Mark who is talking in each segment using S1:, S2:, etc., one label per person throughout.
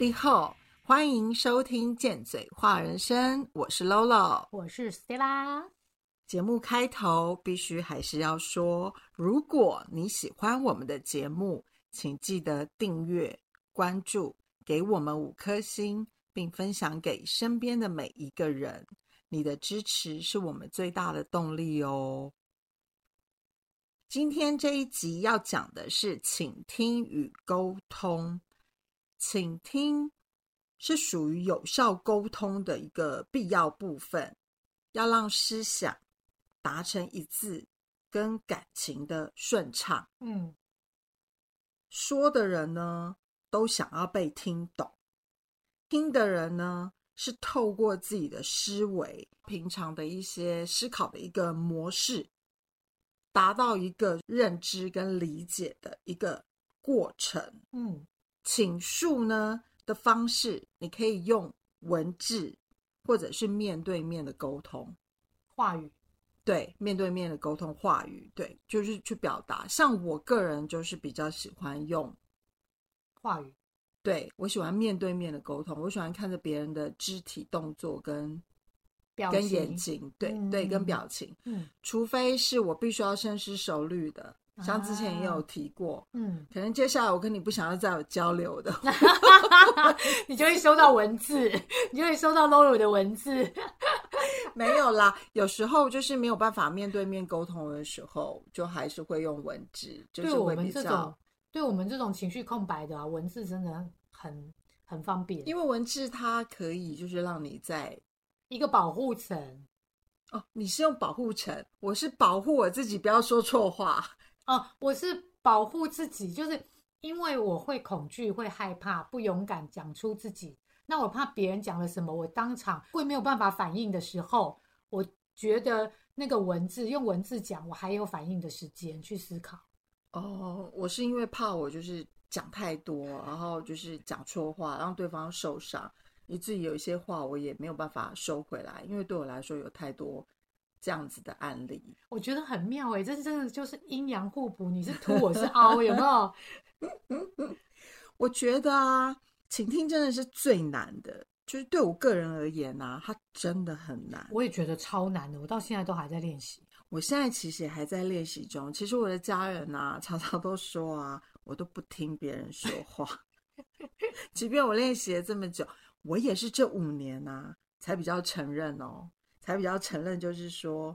S1: 你好，欢迎收听《贱嘴话人生》，我是 Lolo，
S2: 我是 Stella。
S1: 节目开头必须还是要说，如果你喜欢我们的节目，请记得订阅、关注，给我们五颗星，并分享给身边的每一个人。你的支持是我们最大的动力哦。今天这一集要讲的是倾听与沟通。倾听是属于有效沟通的一个必要部分，要让思想达成一致，跟感情的顺畅。
S2: 嗯，
S1: 说的人呢，都想要被听懂；听的人呢，是透过自己的思维、平常的一些思考的一个模式，达到一个认知跟理解的一个过程。
S2: 嗯。
S1: 倾诉呢的方式，你可以用文字，或者是面对面的沟通，
S2: 话语，
S1: 对，面对面的沟通，话语，对，就是去表达。像我个人就是比较喜欢用
S2: 话语，
S1: 对我喜欢面对面的沟通，我喜欢看着别人的肢体动作跟
S2: 表
S1: 跟眼睛，对对，跟表情，
S2: 嗯，
S1: 除非是我必须要深思熟虑的。像之前也有提过，
S2: 嗯，
S1: 可能接下来我跟你不想要再有交流的，
S2: 你就会收到文字，你就会收到 Lolo 的文字。
S1: 没有啦，有时候就是没有办法面对面沟通的时候，就还是会用文字，就是
S2: 我们这种，对我们这种情绪空白的啊，文字真的很很方便，
S1: 因为文字它可以就是让你在
S2: 一个保护层。
S1: 哦，你是用保护层，我是保护我自己，不要说错话。
S2: 哦，我是保护自己，就是因为我会恐惧、会害怕、不勇敢讲出自己。那我怕别人讲了什么，我当场会没有办法反应的时候，我觉得那个文字用文字讲，我还有反应的时间去思考。
S1: 哦，我是因为怕我就是讲太多，然后就是讲错话，让对方受伤，以至于有一些话我也没有办法收回来，因为对我来说有太多。这样子的案例，
S2: 我觉得很妙哎，这真的就是阴阳互补，你是凸，我是凹，有没有？
S1: 我觉得啊，倾听真的是最难的，就是对我个人而言啊，它真的很难。
S2: 我也觉得超难的，我到现在都还在练习。
S1: 我现在其实也还在练习中。其实我的家人啊，常常都说啊，我都不听别人说话。即便我练习了这么久，我也是这五年呐，才比较承认哦。才比较承认，就是说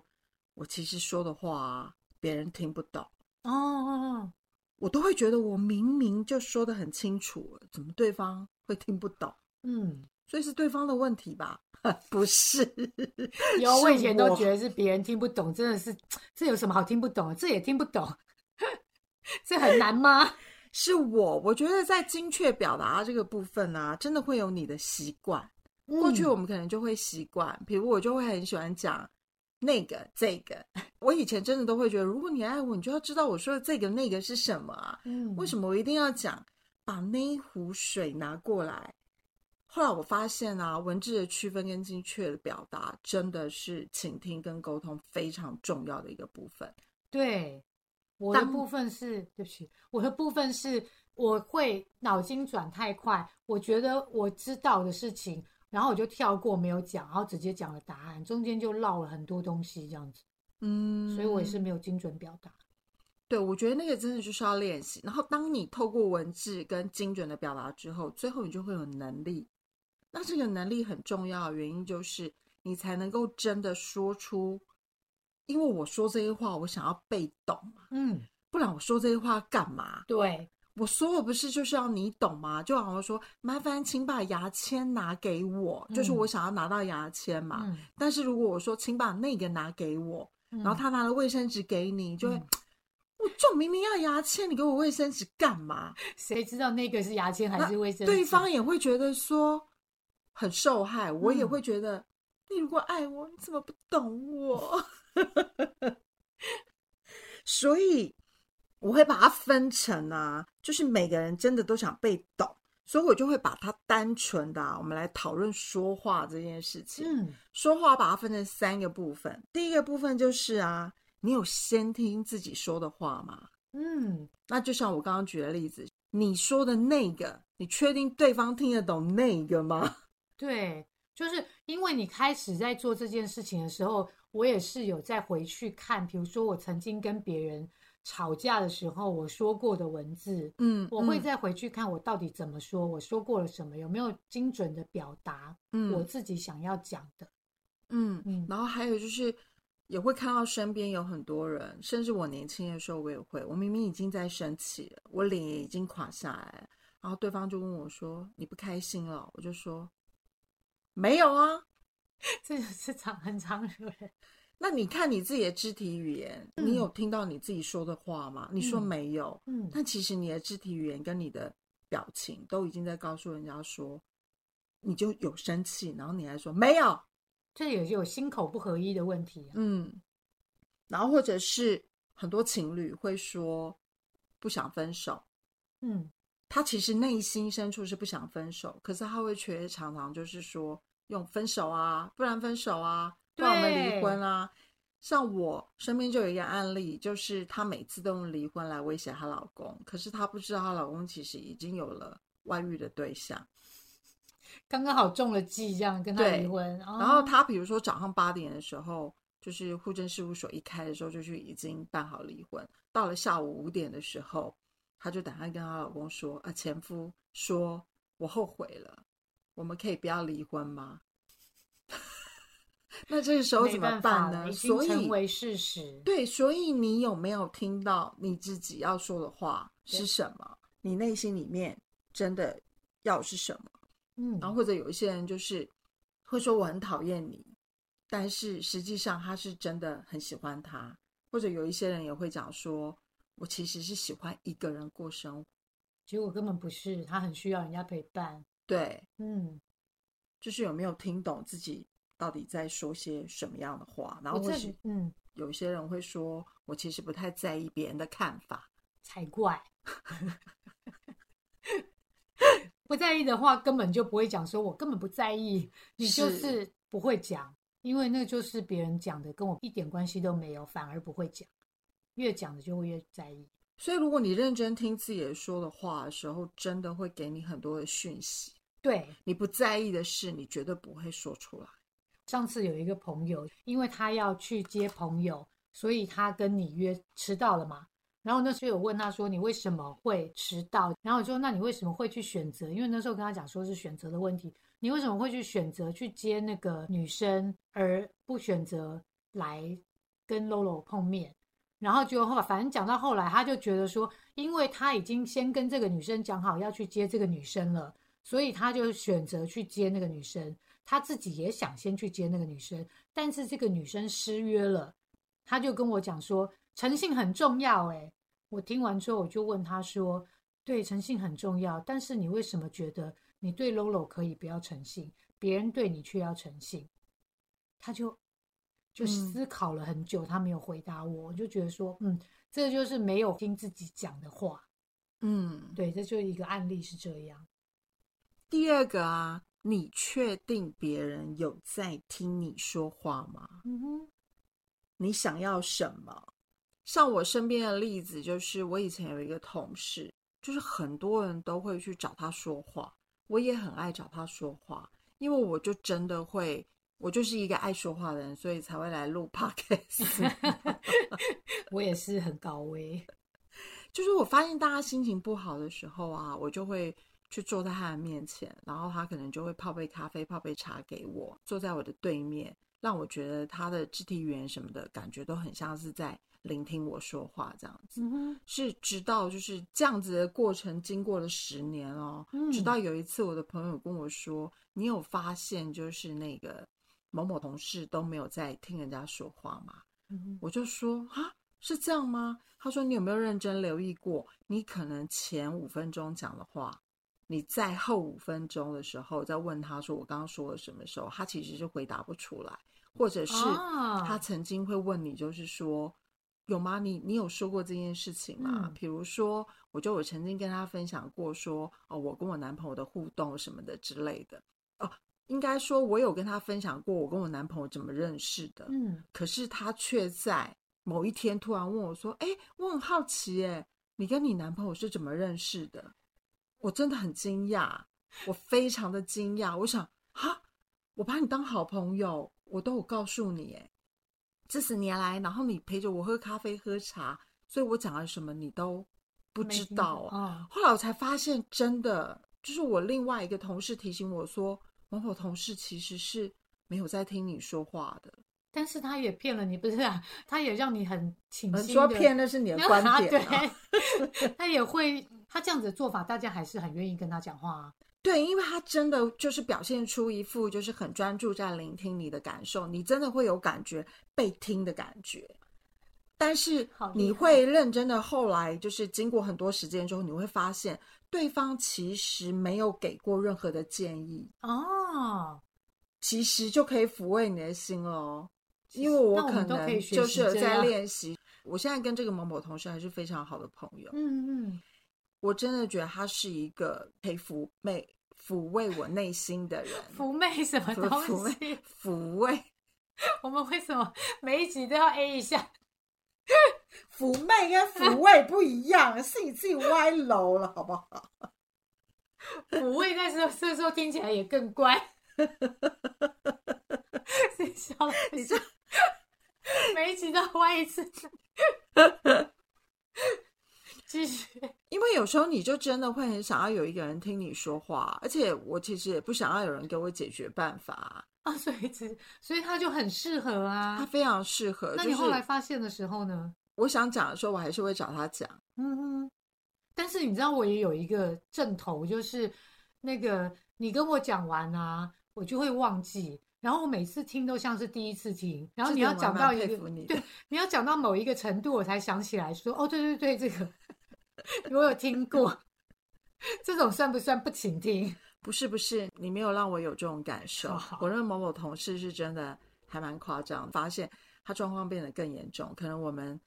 S1: 我其实说的话别人听不懂
S2: 哦，
S1: 我都会觉得我明明就说的很清楚，怎么对方会听不懂？
S2: 嗯，
S1: 所以是对方的问题吧？不是，
S2: 有我以前都觉得是别人听不懂，真的是这有什么好听不懂？这也听不懂，这很难吗？
S1: 是我，我觉得在精确表达这个部分啊，真的会有你的习惯。过去我们可能就会习惯，比如我就会很喜欢讲那个这个。我以前真的都会觉得，如果你爱我，你就要知道我说的这个那个是什么啊？
S2: 嗯，
S1: 为什么我一定要讲把那一壶水拿过来？后来我发现啊，文字的区分跟精确的表达，真的是倾听跟沟通非常重要的一个部分。
S2: 对，我的部分是对不起，我的部分是我会脑筋转太快，我觉得我知道的事情。然后我就跳过没有讲，然后直接讲了答案，中间就绕了很多东西这样子，
S1: 嗯，
S2: 所以我也是没有精准表达。
S1: 对，我觉得那个真的就是要练习。然后当你透过文字跟精准的表达之后，最后你就会有能力。那这个能力很重要的原因就是你才能够真的说出，因为我说这些话，我想要被懂嘛，
S2: 嗯，
S1: 不然我说这些话干嘛？
S2: 对。
S1: 我说我不是就是要你懂吗？就好像说，麻烦请把牙签拿给我，就是我想要拿到牙签嘛。但是如果我说，请把那个拿给我，然后他拿了卫生纸给你，就会，我就明明要牙签，你给我卫生纸干嘛？
S2: 谁知道那个是牙签还是卫生？
S1: 对方也会觉得说很受害，我也会觉得，你如果爱我，你怎么不懂我？所以。我会把它分成啊，就是每个人真的都想被懂，所以我就会把它单纯的，我们来讨论说话这件事情。
S2: 嗯，
S1: 说话把它分成三个部分，第一个部分就是啊，你有先听自己说的话吗？
S2: 嗯，
S1: 那就像我刚刚举的例子，你说的那个，你确定对方听得懂那个吗？
S2: 对，就是因为你开始在做这件事情的时候，我也是有在回去看，比如说我曾经跟别人吵架的时候，我说过的文字，
S1: 嗯，
S2: 我会再回去看我到底怎么说，我说过了什么，有没有精准的表达
S1: 嗯
S2: 我自己想要讲的。
S1: 嗯
S2: 嗯
S1: 然后还有就是，也会看到身边有很多人，甚至我年轻的时候我也会，我明明已经在生气了，我脸也已经垮下来了，然后对方就问我说：“你不开心了？”我就说：“没有啊。
S2: 这个是常很常有人，”
S1: 那你看你自己的肢体语言，你有听到你自己说的话吗？你说
S2: 嗯。
S1: 没有，
S2: 嗯，
S1: 但其实你的肢体语言跟你的表情都已经在告诉人家说，你就有生气，然后你还说没有，
S2: 这也有心口不合一的问题、啊。
S1: 嗯，然后或者是很多情侣会说不想分手，
S2: 嗯，
S1: 他其实内心深处是不想分手，可是他会却常常就是说用分手啊，不然分手啊，不然我们离婚啊。像我身边就有一个案例，就是她每次都用离婚来威胁她老公，可是她不知道她老公其实已经有了外遇的对象。
S2: 刚刚好中了计，这样跟
S1: 她
S2: 离婚。
S1: 然后
S2: 哦
S1: 她比如说早上八点的时候，就是户政事务所一开的时候，就是已经办好离婚。到了下午五点的时候，她就打算跟她老公说：“啊，前夫说我后悔了，我们可以不要离婚吗？” 那这个时候怎么
S2: 办
S1: 呢？所以
S2: 成为事实。
S1: 对，所以你有没有听到你自己要说的话是什么？你内心里面真的要是什么？
S2: 嗯，
S1: 然后或者有一些人就是会说我很讨厌你，但是实际上他是真的很喜欢他。或者有一些人也会讲说，我其实是喜欢一个人过生活。
S2: 结果根本不是，他很需要人家陪伴。
S1: 对，
S2: 嗯，
S1: 就是有没有听懂自己到底在说些什么样的话？然后
S2: 我嗯
S1: 有些人会说，我其实不太在意别人的看法。
S2: 才怪。不在意的话，根本就不会讲，说我根本不在意，你就是是不会讲，因为那就是别人讲的，跟我一点关系都没有，反而不会讲，越讲的就会越在意。
S1: 所以，如果你认真听自己说的话的时候，真的会给你很多的讯息。
S2: 对，
S1: 你不在意的事，你绝对不会说出来。
S2: 上次有一个朋友，因为他要去接朋友，所以他跟你约迟到了嘛。然后那时候有问他说：“你为什么会迟到？”然后我就说：“那你为什么会去选择？因为那时候跟他讲说是选择的问题，你为什么会去选择去接那个女生，而不选择来跟 Lolo 碰面？”然后就后，反正讲到后来，他就觉得说，因为他已经先跟这个女生讲好要去接这个女生了，所以他就选择去接那个女生。他自己也想先去接那个女生，但是这个女生失约了，他就跟我讲说，诚信很重要。诶，我听完之后，我就问他说，对，诚信很重要，但是你为什么觉得你对 Lolo 可以不要诚信，别人对你却要诚信？他就就
S1: 嗯
S2: 思考了很久，他没有回答我，我就觉得说，嗯，这就是没有听自己讲的话。
S1: 嗯，
S2: 对，这就是一个案例是这样。
S1: 第二个啊，你确定别人有在听你说话吗？
S2: 嗯哼，
S1: 你想要什么？像我身边的例子，就是我以前有一个同事，就是很多人都会去找他说话，我也很爱找他说话，因为我就真的会，我就是一个爱说话的人，所以才会来录 podcast。
S2: 我也是很高危。
S1: 就是我发现大家心情不好的时候啊，我就会去坐在他的面前，然后他可能就会泡杯咖啡、泡杯茶给我，坐在我的对面，让我觉得他的肢体语言什么的感觉都很像是在聆听我说话这样子。
S2: 嗯，
S1: 是直到就是这样子的过程，经过了十年哦，
S2: 嗯
S1: 直到有一次我的朋友跟我说：“你有发现就是那个某某同事都没有在听人家说话吗？”
S2: 嗯
S1: 我就说啊，是这样吗？他说你有没有认真留意过？你可能前五分钟讲的话，你在后五分钟的时候再问他说我刚刚说了什么时候，他其实是回答不出来，或者是
S2: 啊
S1: 他曾经会问你，就是说。有吗？你你有说过这件事情吗？
S2: 嗯
S1: 比如说，我就我曾经跟他分享过说，哦，我跟我男朋友的互动什么的之类的。哦，应该说，我有跟他分享过我跟我男朋友怎么认识的。
S2: 嗯，
S1: 可是他却在某一天突然问我说：“哎、我很好奇，哎，你跟你男朋友是怎么认识的我真的很惊讶，我非常的惊讶。我想，哈，我把你当好朋友，我都有告诉你，哎，这十年来，然后你陪着我喝咖啡、喝茶，所以我讲了什么你都不知道
S2: 啊。
S1: 后来我才发现，真的就是我另外一个同事提醒我说，某某同事其实是没有在听你说话的。
S2: 但是他也骗了你，不是啊？他也让你很倾心。
S1: 说骗那是你的 观点。
S2: 对，他也会，他这样子的做法，大家还是很愿意跟他讲话啊。
S1: 对，因为他真的就是表现出一副就是很专注在聆听你的感受，你真的会有感觉被听的感觉。但是你会认真的，后来就是经过很多时间之后，你会发现对方其实没有给过任何的建议
S2: 哦，
S1: 其实就可以抚慰你的心了。因为我可能就是在练习，我现在跟这个某某同事还是非常好的朋友。
S2: 嗯嗯，
S1: 我真的觉得他是一个可以抚慰抚慰我内心的人。
S2: 抚慰什么东
S1: 西？抚慰。
S2: 我们为什么每一集都要 A 一下？
S1: 抚慰跟抚慰不一样，是你自己歪楼了，好不好？
S2: 抚慰但是这时候听起来也更乖。你笑，你这。每一集都歪一次，继续。
S1: 因为有时候你就真的会很想要有一个人听你说话，而且我其实也不想要有人给我解决办法
S2: 啊，所以其所以他就很适合啊，
S1: 他非常适合。
S2: 那你后来发现的时候呢？
S1: 我想讲的时候，我还是会找他讲。
S2: 嗯哼。但是你知道，我也有一个正头，就是那个你跟我讲完啊，我就会忘记。然后我每次听都像是第一次听，然后你要讲到一个对，你要讲到某一个程度，我才想起来说，哦，对对对，这个 我有听过，这种算不算不倾听？
S1: 不是不是，你没有让我有这种感受。我认为某某同事是真的还蛮夸张，发现他状况变得更严重，可能我们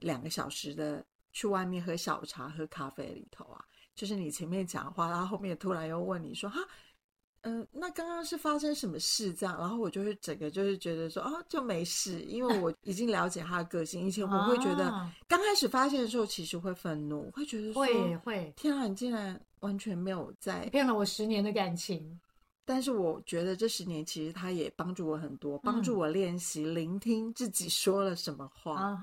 S1: 两个小时的去外面喝下午茶、喝咖啡里头啊，就是你前面讲话，他后面突然又问你说，哈。嗯，那刚刚是发生什么事这样？然后我就会整个就是觉得说，哦，就没事，因为我已经了解他的个性。以前我会觉得，刚开始发现的时候，其实会愤怒，会觉得
S2: 会会，
S1: 天啊，你竟然完全没有在
S2: 骗了我十年的感情。
S1: 但是我觉得这十年其实他也帮助我很多，帮助我练习聆听自己说了什么话。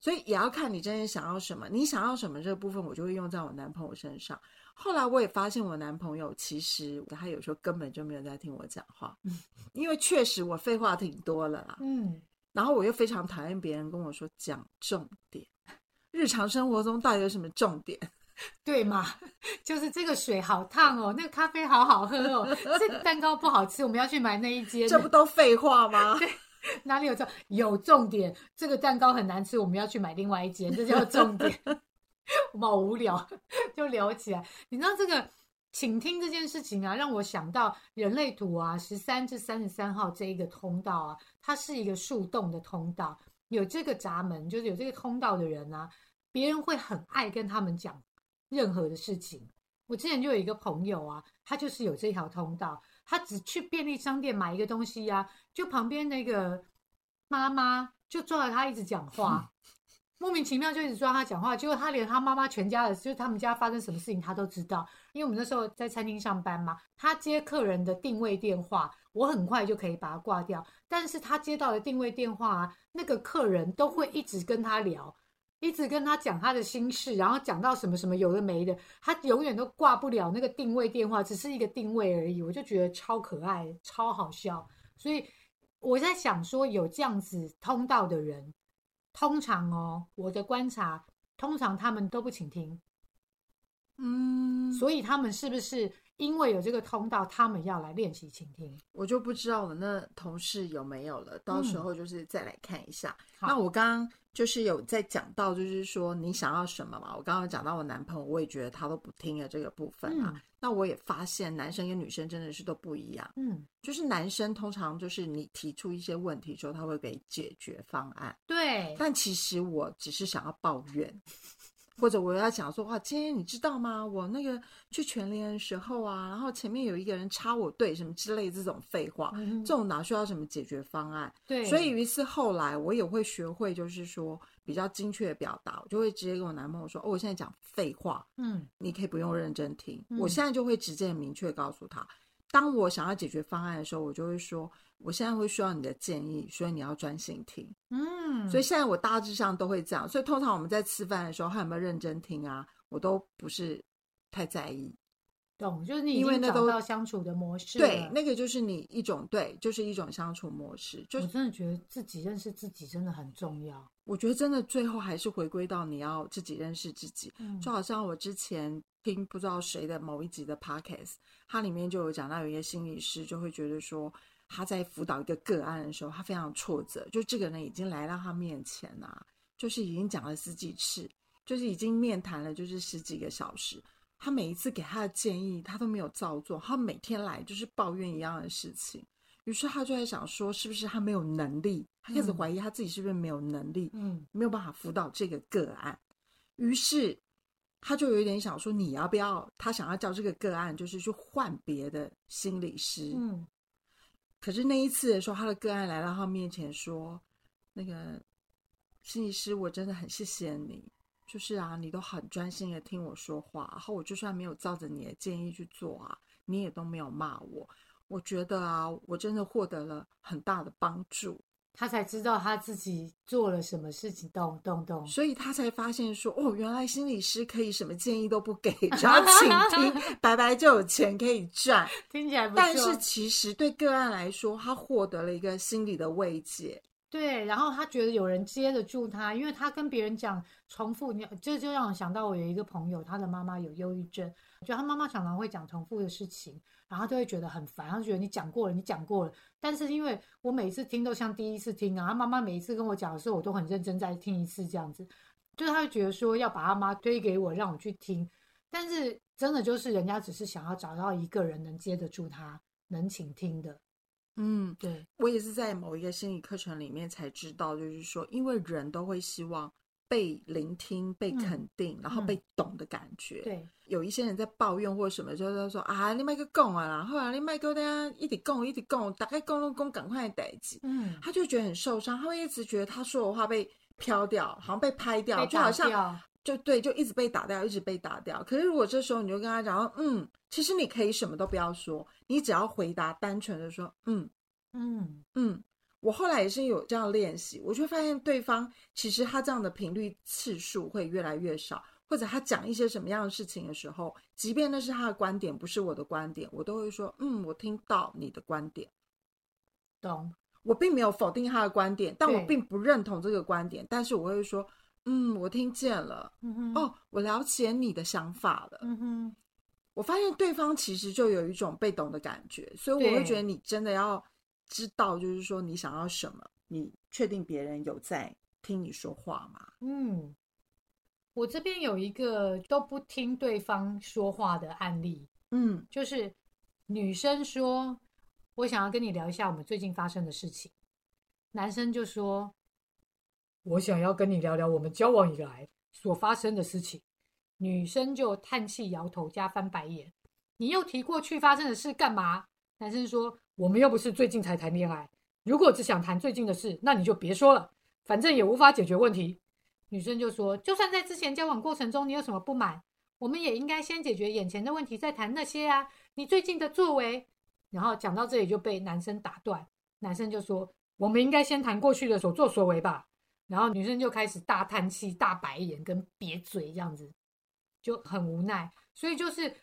S1: 所以也要看你真正想要什么，你想要什么这个部分，我就会用在我男朋友身上。后来我也发现，我男朋友其实他有时候根本就没有在听我讲话，因为确实我废话挺多了啦。
S2: 嗯，
S1: 然后我又非常讨厌别人跟我说讲重点，日常生活中到底有什么重点？
S2: 对嘛？就是这个水好烫哦，那个咖啡好好喝哦，这个蛋糕不好吃，我们要去买那一间。
S1: 这不都废话吗？
S2: 对，哪里有重有重点？这个蛋糕很难吃，我们要去买另外一间，这叫重点。好无聊，就聊起来。你知道这个倾听这件事情啊，让我想到人类图啊，十三至三十三号这一个通道啊，它是一个树洞的通道。有这个闸门，就是有这个通道的人啊，别人会很爱跟他们讲任何的事情。我之前就有一个朋友啊，他就是有这条通道，他只去便利商店买一个东西呀，就旁边那个妈妈就抓着他一直讲话。莫名其妙就一直抓他讲话，结果他连他妈妈全家的，就是他们家发生什么事情他都知道。因为我们那时候在餐厅上班嘛，他接客人的定位电话，我很快就可以把它挂掉。但是他接到的定位电话啊，那个客人都会一直跟他聊，一直跟他讲他的心事，然后讲到什么什么有的没的，他永远都挂不了那个定位电话，只是一个定位而已。我就觉得超可爱，超好笑。所以我在想说，有这样子通道的人。通常哦，我的观察，通常他们都不倾听，
S1: 嗯，
S2: 所以他们是不是因为有这个通道，他们要来练习倾听？
S1: 我就不知道了。那同事有没有了？到时候就是再来看一下。那我刚刚就是有在讲到，就是说你想要什么嘛？我刚刚讲到我男朋友，我也觉得他都不听的这个部分啊。那我也发现男生跟女生真的是都不一样。
S2: 嗯，
S1: 就是男生通常就是你提出一些问题之后，他会给解决方案。
S2: 对，
S1: 但其实我只是想要抱怨，或者我要讲说哇，今天你知道吗？我那个去全联的时候啊，然后前面有一个人插我队什么之类这种废话，
S2: 嗯
S1: 这种哪需要什么解决方案？
S2: 对，
S1: 所以于是后来我也会学会，就是说比较精确的表达，我就会直接跟我男朋友说：“哦，我现在讲废话，
S2: 嗯
S1: 你可以不用认真听。
S2: 嗯
S1: 我现在就会直接明确告诉他，当我想要解决方案的时候，我就会说：“我现在会需要你的建议，所以你要专心听。
S2: 嗯，
S1: 所以现在我大致上都会这样。所以通常我们在吃饭的时候，他有没有认真听啊？我都不是太在意。
S2: 懂，就是你
S1: 因为那都
S2: 到相处的模式
S1: 对，那个就是你一种对，就是一种相处模式。就
S2: 我真的觉得自己认识自己真的很重要。
S1: 我觉得真的最后还是回归到你要自己认识自己。
S2: 嗯
S1: 就好像我之前听不知道谁的某一集的 podcast，它里面就有讲到有一个心理师就会觉得说他在辅导一个个案的时候，他非常挫折，就这个人已经来到他面前啊，就是已经讲了十几次，就是已经面谈了就是十几个小时。他每一次给他的建议，他都没有照做，他每天来就是抱怨一样的事情。于是他就在想说，是不是他没有能力？他开始
S2: 嗯
S1: 怀疑他自己是不是没有能力，
S2: 嗯
S1: 没有办法辅导这个个案。于是他就有一点想说，你要不要？他想要叫这个个案就是去换别的心理师。
S2: 嗯
S1: 可是那一次的时候，他的个案来到他面前说：“那个心理师，我真的很谢谢你，就是啊，你都很专心的听我说话，然后我就算没有照着你的建议去做啊，你也都没有骂我。我觉得啊，我真的获得了很大的帮助。”
S2: 他才知道他自己做了什么事情，懂懂懂。
S1: 所以他才发现说，哦，原来心理师可以什么建议都不给，只要倾听，白白就有钱可以赚。
S2: 听起来不错。
S1: 但是其实对个案来说，他获得了一个心理的慰藉。
S2: 对，然后他觉得有人接得住他，因为他跟别人讲重复，你这就让我想到我有一个朋友，他的妈妈有忧郁症，就他妈妈常常会讲重复的事情，然后他都会觉得很烦，他就觉得你讲过了，你讲过了。但是因为我每次听都像第一次听啊，他妈妈每一次跟我讲的时候，我都很认真再听一次这样子，就他会觉得说要把他妈推给我，让我去听，但是真的就是人家只是想要找到一个人能接得住他，能倾听的，
S1: 嗯，
S2: 对，
S1: 我也是在某一个心理课程里面才知道，就是说，因为人都会希望被聆听、被
S2: 嗯
S1: 肯定，然后
S2: 嗯
S1: 被懂的感觉。
S2: 对，
S1: 有一些人在抱怨或什么，就是说啊，你麦克供啊然，后啊你麦克大家一起供一直讲，大概讲拢讲赶快的代志，
S2: 嗯，
S1: 他就觉得很受伤，他会一直觉得他说的话被飘掉，好像被拍掉，就好像
S2: 掉
S1: 就对，就一直被打掉，一直被打掉。可是如果这时候你就跟他讲说，嗯，其实你可以什么都不要说，你只要回答单纯的说，嗯
S2: 嗯。
S1: 嗯。我后来也是有这样练习，我就发现对方其实他这样的频率次数会越来越少，或者他讲一些什么样的事情的时候，即便那是他的观点，不是我的观点，我都会说，嗯，我听到你的观点。
S2: 懂，
S1: 我并没有否定他的观点，但我并不认同这个观点，但是我会说，嗯，我听见了，
S2: 嗯哼，
S1: 哦，我了解你的想法了。
S2: 嗯哼，
S1: 我发现对方其实就有一种被懂的感觉，所以我会
S2: 对
S1: 觉得你真的要知道，就是说你想要什么，你确定别人有在听你说话吗？
S2: 嗯，我这边有一个都不听对方说话的案例，
S1: 嗯
S2: 就是女生说：“我想要跟你聊一下我们最近发生的事情。”男生就说：“我想要跟你聊聊我们交往以来所发生的事情。”女生就叹气、摇头加翻白眼：“你又提过去发生的事干嘛？”男生说：“我们又不是最近才谈恋爱，如果只想谈最近的事，那你就别说了，反正也无法解决问题。”女生就说：“就算在之前交往过程中你有什么不满，我们也应该先解决眼前的问题，再谈那些啊。你最近的作为。”然后讲到这里就被男生打断，男生就说：“我们应该先谈过去的所作所为吧。”然后女生就开始大叹气、大白眼跟瘪嘴这样子，就很无奈。所以就是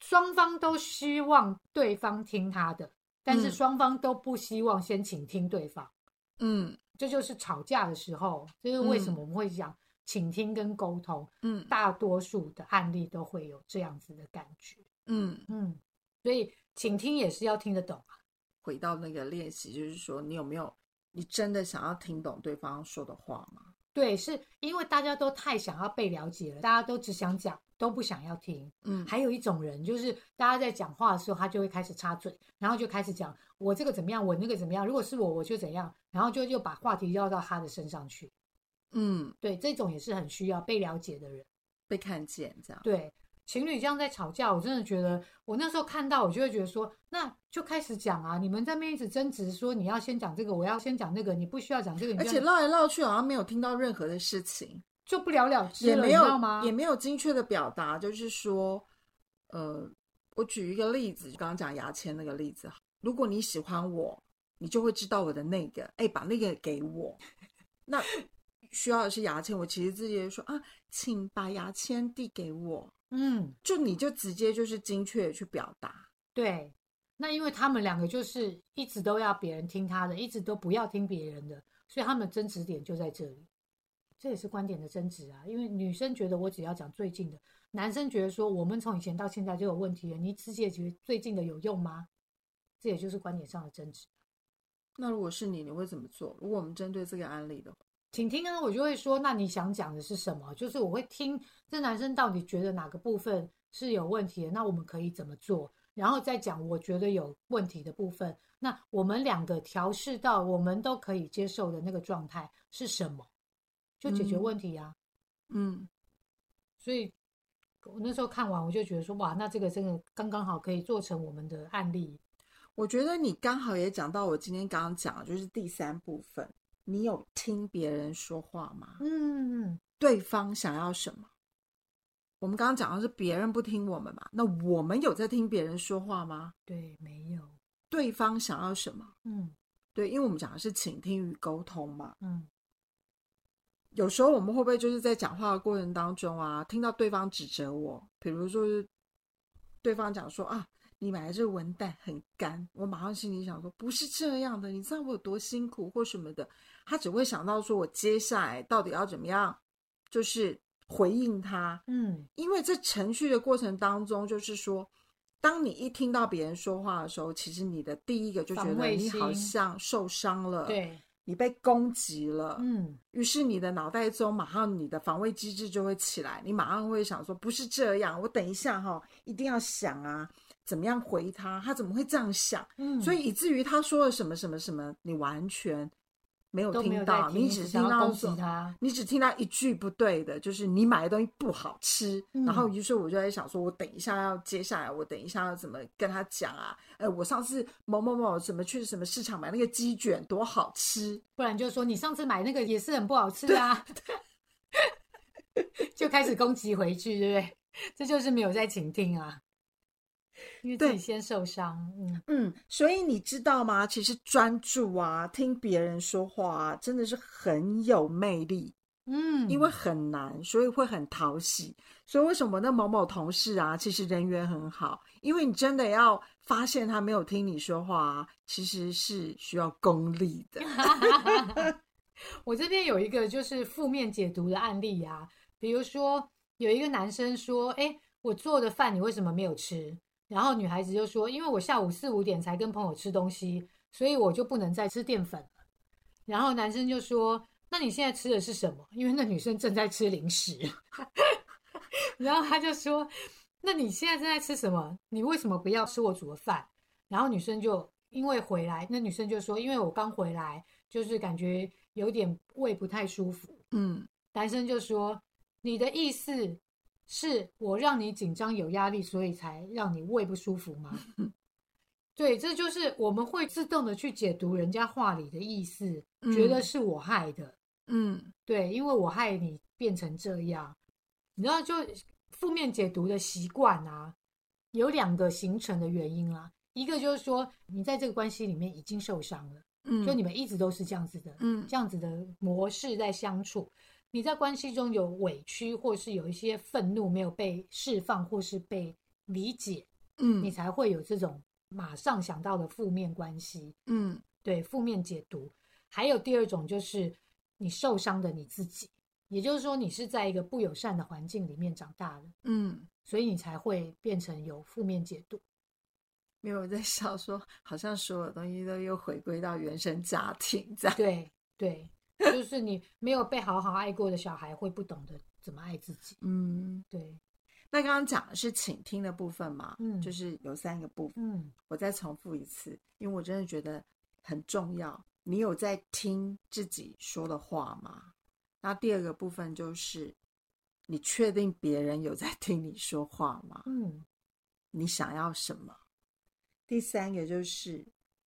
S2: 双方都希望对方听他的，但是
S1: 嗯
S2: 双方都不希望先倾听对方。
S1: 嗯
S2: 这就是吵架的时候，这就是为什
S1: 嗯
S2: 么我们会讲倾听跟沟通。
S1: 嗯
S2: 大多数的案例都会有这样子的感觉。
S1: 嗯，
S2: 嗯，所以倾听也是要听得懂啊。
S1: 回到那个练习，就是说你有没有，你真的想要听懂对方说的话吗？
S2: 对，是因为大家都太想要被了解了，大家都只想讲，都不想要听。
S1: 嗯
S2: 还有一种人，就是大家在讲话的时候，他就会开始插嘴，然后就开始讲我这个怎么样，我那个怎么样，如果是我，我就怎样，然后就就把话题绕到他的身上去。
S1: 嗯
S2: 对，这种也是很需要被了解的人。
S1: 被看见这样。
S2: 对，情侣这样在吵架，我真的觉得，我那时候看到，我就会觉得说，那就开始讲啊，你们在那边一直争执，说你要先讲这个，我要先讲那个，你不需要讲这个，
S1: 而且唠来唠去，好像没有听到任何的事情，
S2: 就不了了之了，
S1: 也没有
S2: 吗？
S1: 也没有精确的表达，就是说，呃，我举一个例子，就刚刚讲牙签那个例子，如果你喜欢我，你就会知道我的那个，哎，把那个给我。那需要的是牙签，我其实直接说啊，请把牙签递给我，
S2: 嗯，
S1: 就你就直接就是精确的去表达。
S2: 对。那因为他们两个就是一直都要别人听他的，一直都不要听别人的，所以他们争执点就在这里。这也是观点的争执啊，因为女生觉得我只要讲最近的，男生觉得说我们从以前到现在就有问题了，你只解决最近的有用吗？这也就是观点上的争执。
S1: 那如果是你，你会怎么做？如果我们针对这个案例的话，
S2: 请听啊，我就会说，那你想讲的是什么？就是我会听这男生到底觉得哪个部分是有问题的，那我们可以怎么做？然后再讲我觉得有问题的部分，那我们两个调试到我们都可以接受的那个状态是什么？就解决
S1: 嗯
S2: 问题啊。
S1: 嗯，
S2: 所以我那时候看完，我就觉得说，哇，那这个真的刚刚好可以做成我们的案例。
S1: 我觉得你刚好也讲到我今天刚刚讲的，就是第三部分，你有听别人说话吗？
S2: 嗯，
S1: 对方想要什么？我们刚刚讲的是别人不听我们嘛，那我们有在听别人说话吗？
S2: 对，没有，
S1: 对方想要什么？
S2: 嗯
S1: 对，因为我们讲的是倾听与沟通嘛。
S2: 嗯
S1: 有时候我们会不会就是在讲话的过程当中啊，听到对方指责我，比如说是对方讲说啊，你买的这个文蛋很干，我马上心里想说不是这样的，你知道我有多辛苦或什么的，他只会想到说我接下来到底要怎么样，就是回应他，
S2: 嗯。
S1: 因为这程序的过程当中，就是说，当你一听到别人说话的时候，其实你的第一个就觉得你好像受伤了，，
S2: 对，
S1: 你被攻击了，
S2: 嗯。
S1: 于是你的脑袋中马上你的防卫机制就会起来，你马上会想说不是这样，我等一下哈、一定要想啊，怎么样回他，他怎么会这样想？
S2: 嗯，
S1: 所以以至于他说了什么什么什么，你完全没有听到，
S2: 听
S1: 你只听到说
S2: 他。
S1: 你只听到一句不对的，就是你买的东西不好吃，
S2: 嗯
S1: 然后于是我就在想说，我等一下要接下来，我等一下要怎么跟他讲啊？呃，我上次某某某怎么去什么市场买那个鸡卷多好吃，
S2: 不然就说你上次买那个也是很不好吃啊，就开始攻击回去，对不对？这就是没有在倾听啊，因为自己先受伤。嗯，
S1: 嗯，所以你知道吗？其实专注啊，听别人说话啊，真的是很有魅力。
S2: 嗯，
S1: 因为很难，所以会很讨喜。所以为什么那某某同事啊，其实人缘很好？因为你真的要发现他没有听你说话啊，其实是需要功力的。
S2: 我这边有一个就是负面解读的案例啊，比如说有一个男生说：“哎，我做的饭你为什么没有吃？”然后女孩子就说：“因为我下午四五点才跟朋友吃东西，所以我就不能再吃淀粉了。”然后男生就说：“那你现在吃的是什么？”因为那女生正在吃零食。然后他就说：“那你现在正在吃什么？你为什么不要吃我煮的饭？”然后女生就因为回来，那女生就说：“因为我刚回来，就是感觉有点胃不太舒服。
S1: 嗯，”
S2: 男生就说：“你的意思是我让你紧张有压力，所以才让你胃不舒服吗？” 对，这就是我们会自动的去解读人家话里的意思，觉得
S1: 嗯
S2: 是我害的。
S1: 嗯
S2: 对，因为我害你变成这样，你知道，就负面解读的习惯啊，有两个形成的原因啊。一个就是说，你在这个关系里面已经受伤了，
S1: 嗯，
S2: 就你们一直都是这样子的，
S1: 嗯
S2: 这样子的模式在相处。你在关系中有委屈，或是有一些愤怒没有被释放，或是被理解，嗯你
S1: 嗯
S2: 才会有这种马上想到的负面关系。
S1: 嗯
S2: 对负面解读。还有第二种就是你受伤的你自己，也就是说你是在一个不友善的环境里面长大的，
S1: 嗯，
S2: 所以你才会变成有负面解读。
S1: 没有我在笑说，好像所有东西都又回归到原生家庭这样。
S2: 对对，就是你没有被好好爱过的小孩会不懂得怎么爱自己。
S1: 嗯，
S2: 对，
S1: 那刚刚讲的是倾听的部分嘛，
S2: 嗯
S1: 就是有三个部分。
S2: 嗯
S1: 我再重复一次，因为我真的觉得很重要。你有在听自己说的话吗？那第二个部分就是你确定别人有在听你说话吗？
S2: 嗯，
S1: 你想要什么？第三个就是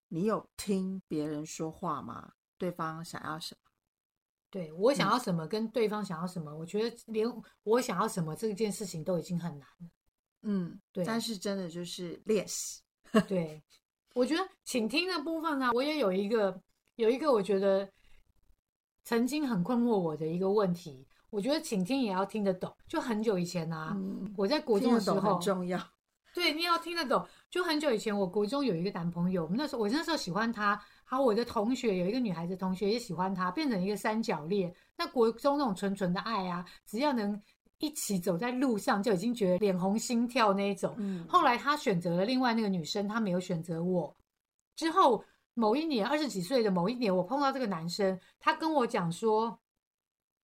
S1: 你有听别人说话吗？对方想要什么？
S2: 对我想要什么，跟对方想要什么，我觉得连我想要什么这件事情都已经很难了。
S1: 嗯，
S2: 对
S1: 但是真的就是练习。
S2: 对，我觉得倾听的部分呢、我也有一个有一个我觉得曾经很困惑我的一个问题。我觉得倾听也要听得懂。就很久以前啊，
S1: 嗯，
S2: 我在国中的时候
S1: 很，重要。
S2: 对，你要听得懂。就很久以前，我国中有一个男朋友，我们那时候我那时候喜欢他，还有我的同学有一个女孩子同学也喜欢他，变成一个三角恋。那国中那种纯纯的爱啊，只要能一起走在路上，就已经觉得脸红心跳那一种。
S1: 嗯
S2: 后来他选择了另外那个女生，他没有选择我。之后某一年，二十几岁的某一年，我碰到这个男生，他跟我讲说，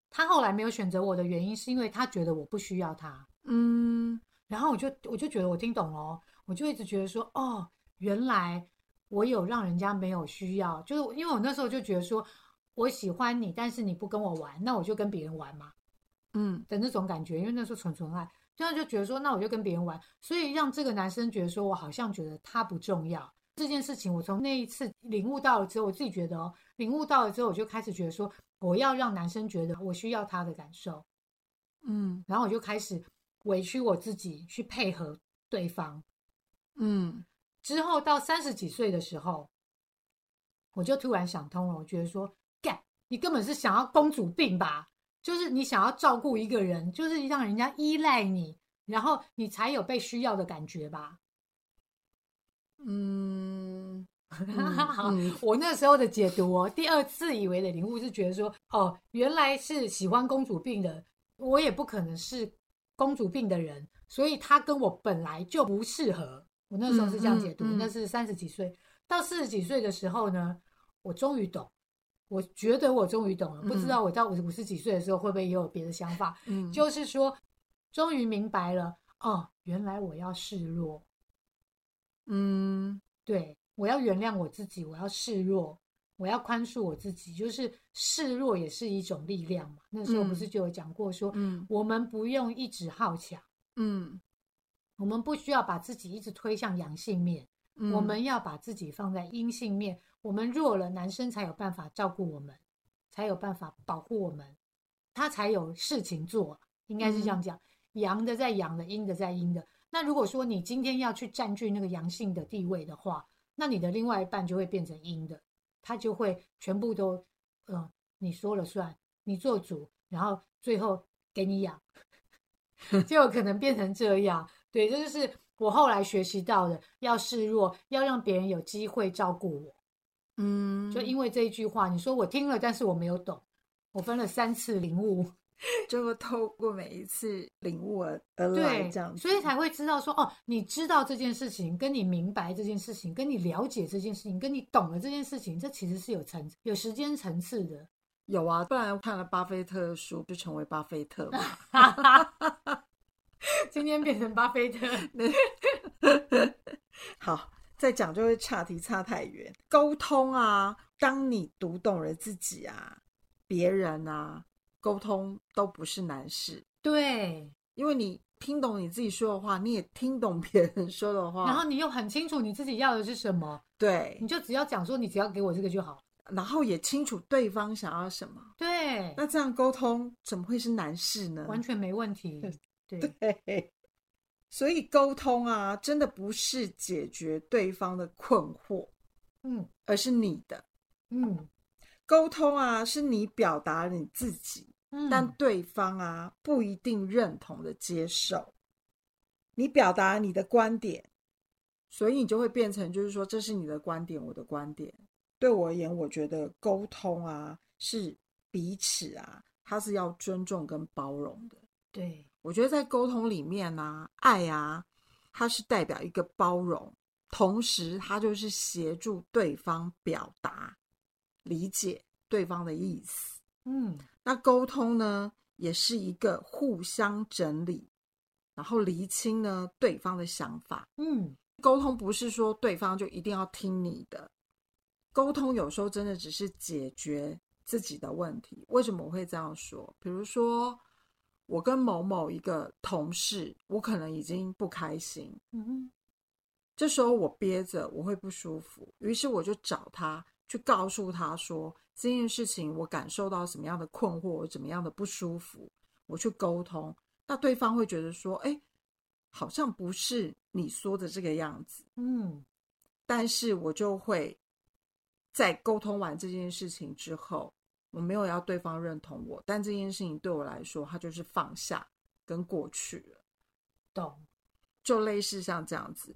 S2: 他后来没有选择我的原因，是因为他觉得我不需要他。
S1: 嗯
S2: 然后我就我就觉得我听懂了哦，我就一直觉得说，哦，原来我有让人家没有需要，就是因为我那时候就觉得说，我喜欢你，但是你不跟我玩，那我就跟别人玩嘛
S1: 嗯
S2: 的那种感觉，因为那时候纯纯爱，这样就觉得说，那我就跟别人玩，所以让这个男生觉得说我好像觉得他不重要。这件事情，我从那一次领悟到了之后，我自己觉得哦，领悟到了之后，我就开始觉得说，我要让男生觉得我需要他的感受，
S1: 嗯
S2: 然后我就开始委屈我自己去配合对方。
S1: 嗯
S2: 之后到三十几岁的时候，我就突然想通了，我觉得说，干，你根本是想要公主病吧？就是你想要照顾一个人，就是让人家依赖你，然后你才有被需要的感觉吧？
S1: 嗯
S2: 好
S1: 嗯
S2: 我那时候的解读哦，第二次以为的领悟是觉得说，哦，原来是喜欢公主病的，我也不可能是公主病的人，所以他跟我本来就不适合。我那时候是这样解读，
S1: 嗯嗯嗯。
S2: 那是三十几岁到四十几岁的时候呢，我终于懂，我觉得我终于懂了，不知道我到五五十几岁的时候会不会也有别的想法，
S1: 嗯，
S2: 就是说，终于明白了，哦，原来我要示弱。
S1: 嗯。
S2: 对我要原谅我自己，我要示弱，我要宽恕我自己，就是示弱也是一种力量嘛。那时候不是就有讲过说，
S1: 嗯。
S2: 我们不用一直好强，
S1: 嗯
S2: 我们不需要把自己一直推向阳性面，
S1: 嗯，
S2: 我们要把自己放在阴性面。我们弱了，男生才有办法照顾我们，才有办法保护我们，他才有事情做，应该是这样讲。阳的在阳的，阴的在阴的。那如果说你今天要去占据那个阳性的地位的话，那你的另外一半就会变成阴的，他就会全部都，嗯、你说了算，你做主，然后最后给你养，就有可能变成这样。对，这就是我后来学习到的，要示弱，要让别人有机会照顾我。
S1: 嗯，
S2: 就因为这一句话，你说我听了，但是我没有懂，我分了三次领悟，
S1: 就会透过每一次领悟而而来
S2: 对
S1: 这样，子，
S2: 所以才会知道说，哦，你知道这件事情，跟你明白这件事情，跟你了解这件事情，跟你懂了这件事情，这其实是有层有时间层次的。
S1: 有啊，不然看了巴菲特的书就成为巴菲特嘛。
S2: 今天变成巴菲特，
S1: 好，再讲就会岔题差太远。沟通啊，当你读懂了自己啊，别人啊，沟通都不是难事，
S2: 对，
S1: 因为你听懂你自己说的话，你也听懂别人说的话，
S2: 然后你又很清楚你自己要的是什么，
S1: 对
S2: 你，就只要讲说，你只要给我这个就好。
S1: 然后也清楚对方想要什么，
S2: 对，
S1: 那这样沟通怎么会是难事呢？
S2: 完全没问题。对，
S1: 对，所以沟通啊，真的不是解决对方的困惑，
S2: 嗯
S1: 而是你的
S2: 嗯
S1: 沟通啊，是你表达你自己，
S2: 嗯，
S1: 但对方啊不一定认同的接受。你表达你的观点，所以你就会变成就是说，这是你的观点，我的观点。对我而言，我觉得沟通啊是彼此啊，它是要尊重跟包容的。
S2: 对，
S1: 我觉得在沟通里面呢、爱啊，它是代表一个包容，同时它就是协助对方表达、理解对方的意思。
S2: 嗯
S1: 那沟通呢，也是一个互相整理，然后厘清呢对方的想法。
S2: 嗯
S1: 沟通不是说对方就一定要听你的，沟通有时候真的只是解决自己的问题。为什么我会这样说？比如说，我跟某某一个同事，我可能已经不开心，
S2: 嗯。哼，
S1: 这时候我憋着，我会不舒服，于是我就找他去告诉他说这件事情我感受到什么样的困惑，我怎么样的不舒服，我去沟通，那对方会觉得说，哎，好像不是你说的这个样子，
S2: 嗯。
S1: 但是我就会在沟通完这件事情之后，我没有要对方认同我，但这件事情对我来说，它就是放下跟过去了。
S2: 懂，
S1: 就类似像这样子，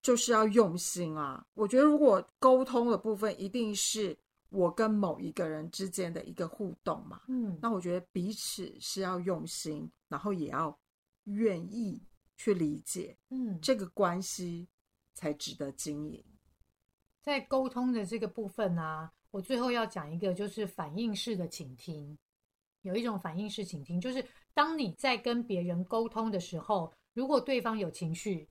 S1: 就是要用心啊。我觉得如果沟通的部分一定是我跟某一个人之间的一个互动嘛，
S2: 嗯
S1: 那我觉得彼此是要用心，然后也要愿意去理解
S2: 嗯，
S1: 这个关系，才值得经营。
S2: 在沟通的这个部分呢、我最后要讲一个，就是反应式的倾听。有一种反应式倾听，就是当你在跟别人沟通的时候，如果对方有情绪，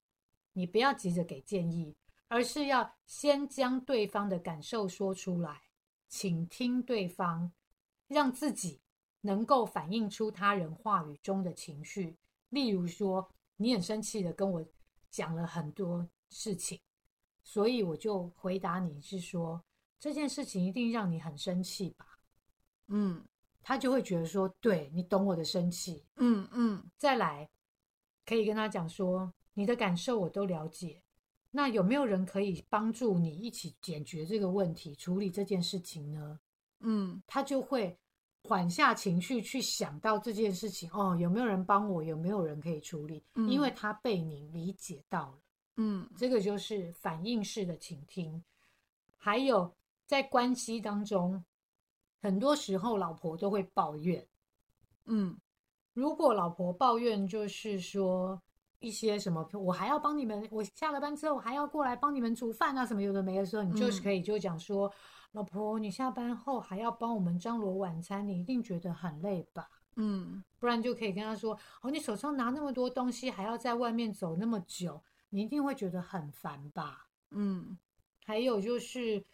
S2: 你不要急着给建议，而是要先将对方的感受说出来，倾听对方，让自己能够反映出他人话语中的情绪。例如说，你很生气的跟我讲了很多事情。所以我就回答你是说这件事情一定让你很生气吧？
S1: 嗯
S2: 他就会觉得说，对你懂我的生气。
S1: 嗯嗯
S2: 再来，可以跟他讲说，你的感受我都了解。那有没有人可以帮助你一起解决这个问题，处理这件事情呢？
S1: 嗯
S2: 他就会缓下情绪去想到这件事情。哦，有没有人帮我？有没有人可以处理？
S1: 嗯
S2: 因为他被你理解到了。
S1: 嗯
S2: 这个就是反应式的倾听。还有在关系当中，很多时候老婆都会抱怨。
S1: 嗯
S2: 如果老婆抱怨，就是说一些什么，我还要帮你们，我下了班之后还要过来帮你们煮饭啊，什么有的没的时候，你就是
S1: 嗯
S2: 可以就讲说，老婆，你下班后还要帮我们张罗晚餐，你一定觉得很累吧？
S1: 嗯
S2: 不然就可以跟他说，哦，你手上拿那么多东西，还要在外面走那么久，你一定会觉得很烦吧？
S1: 嗯
S2: 还有就是，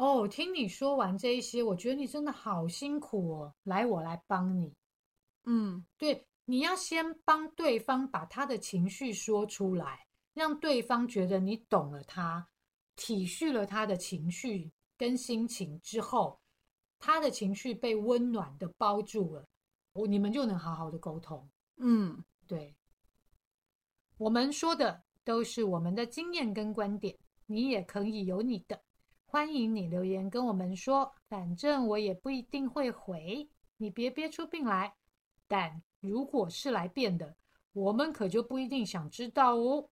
S2: 哦，听你说完这一些，我觉得你真的好辛苦哦。来，我来帮你。
S1: 嗯
S2: 对，你要先帮对方把他的情绪说出来，让对方觉得你懂了他，体恤了他的情绪跟心情之后，他的情绪被温暖的包住了，我你们就能好好的沟通。
S1: 嗯
S2: 对，我们说的都是我们的经验跟观点，你也可以有你的。欢迎你留言跟我们说，反正我也不一定会回，你别憋出病来。但如果是来变的，我们可就不一定想知道哦。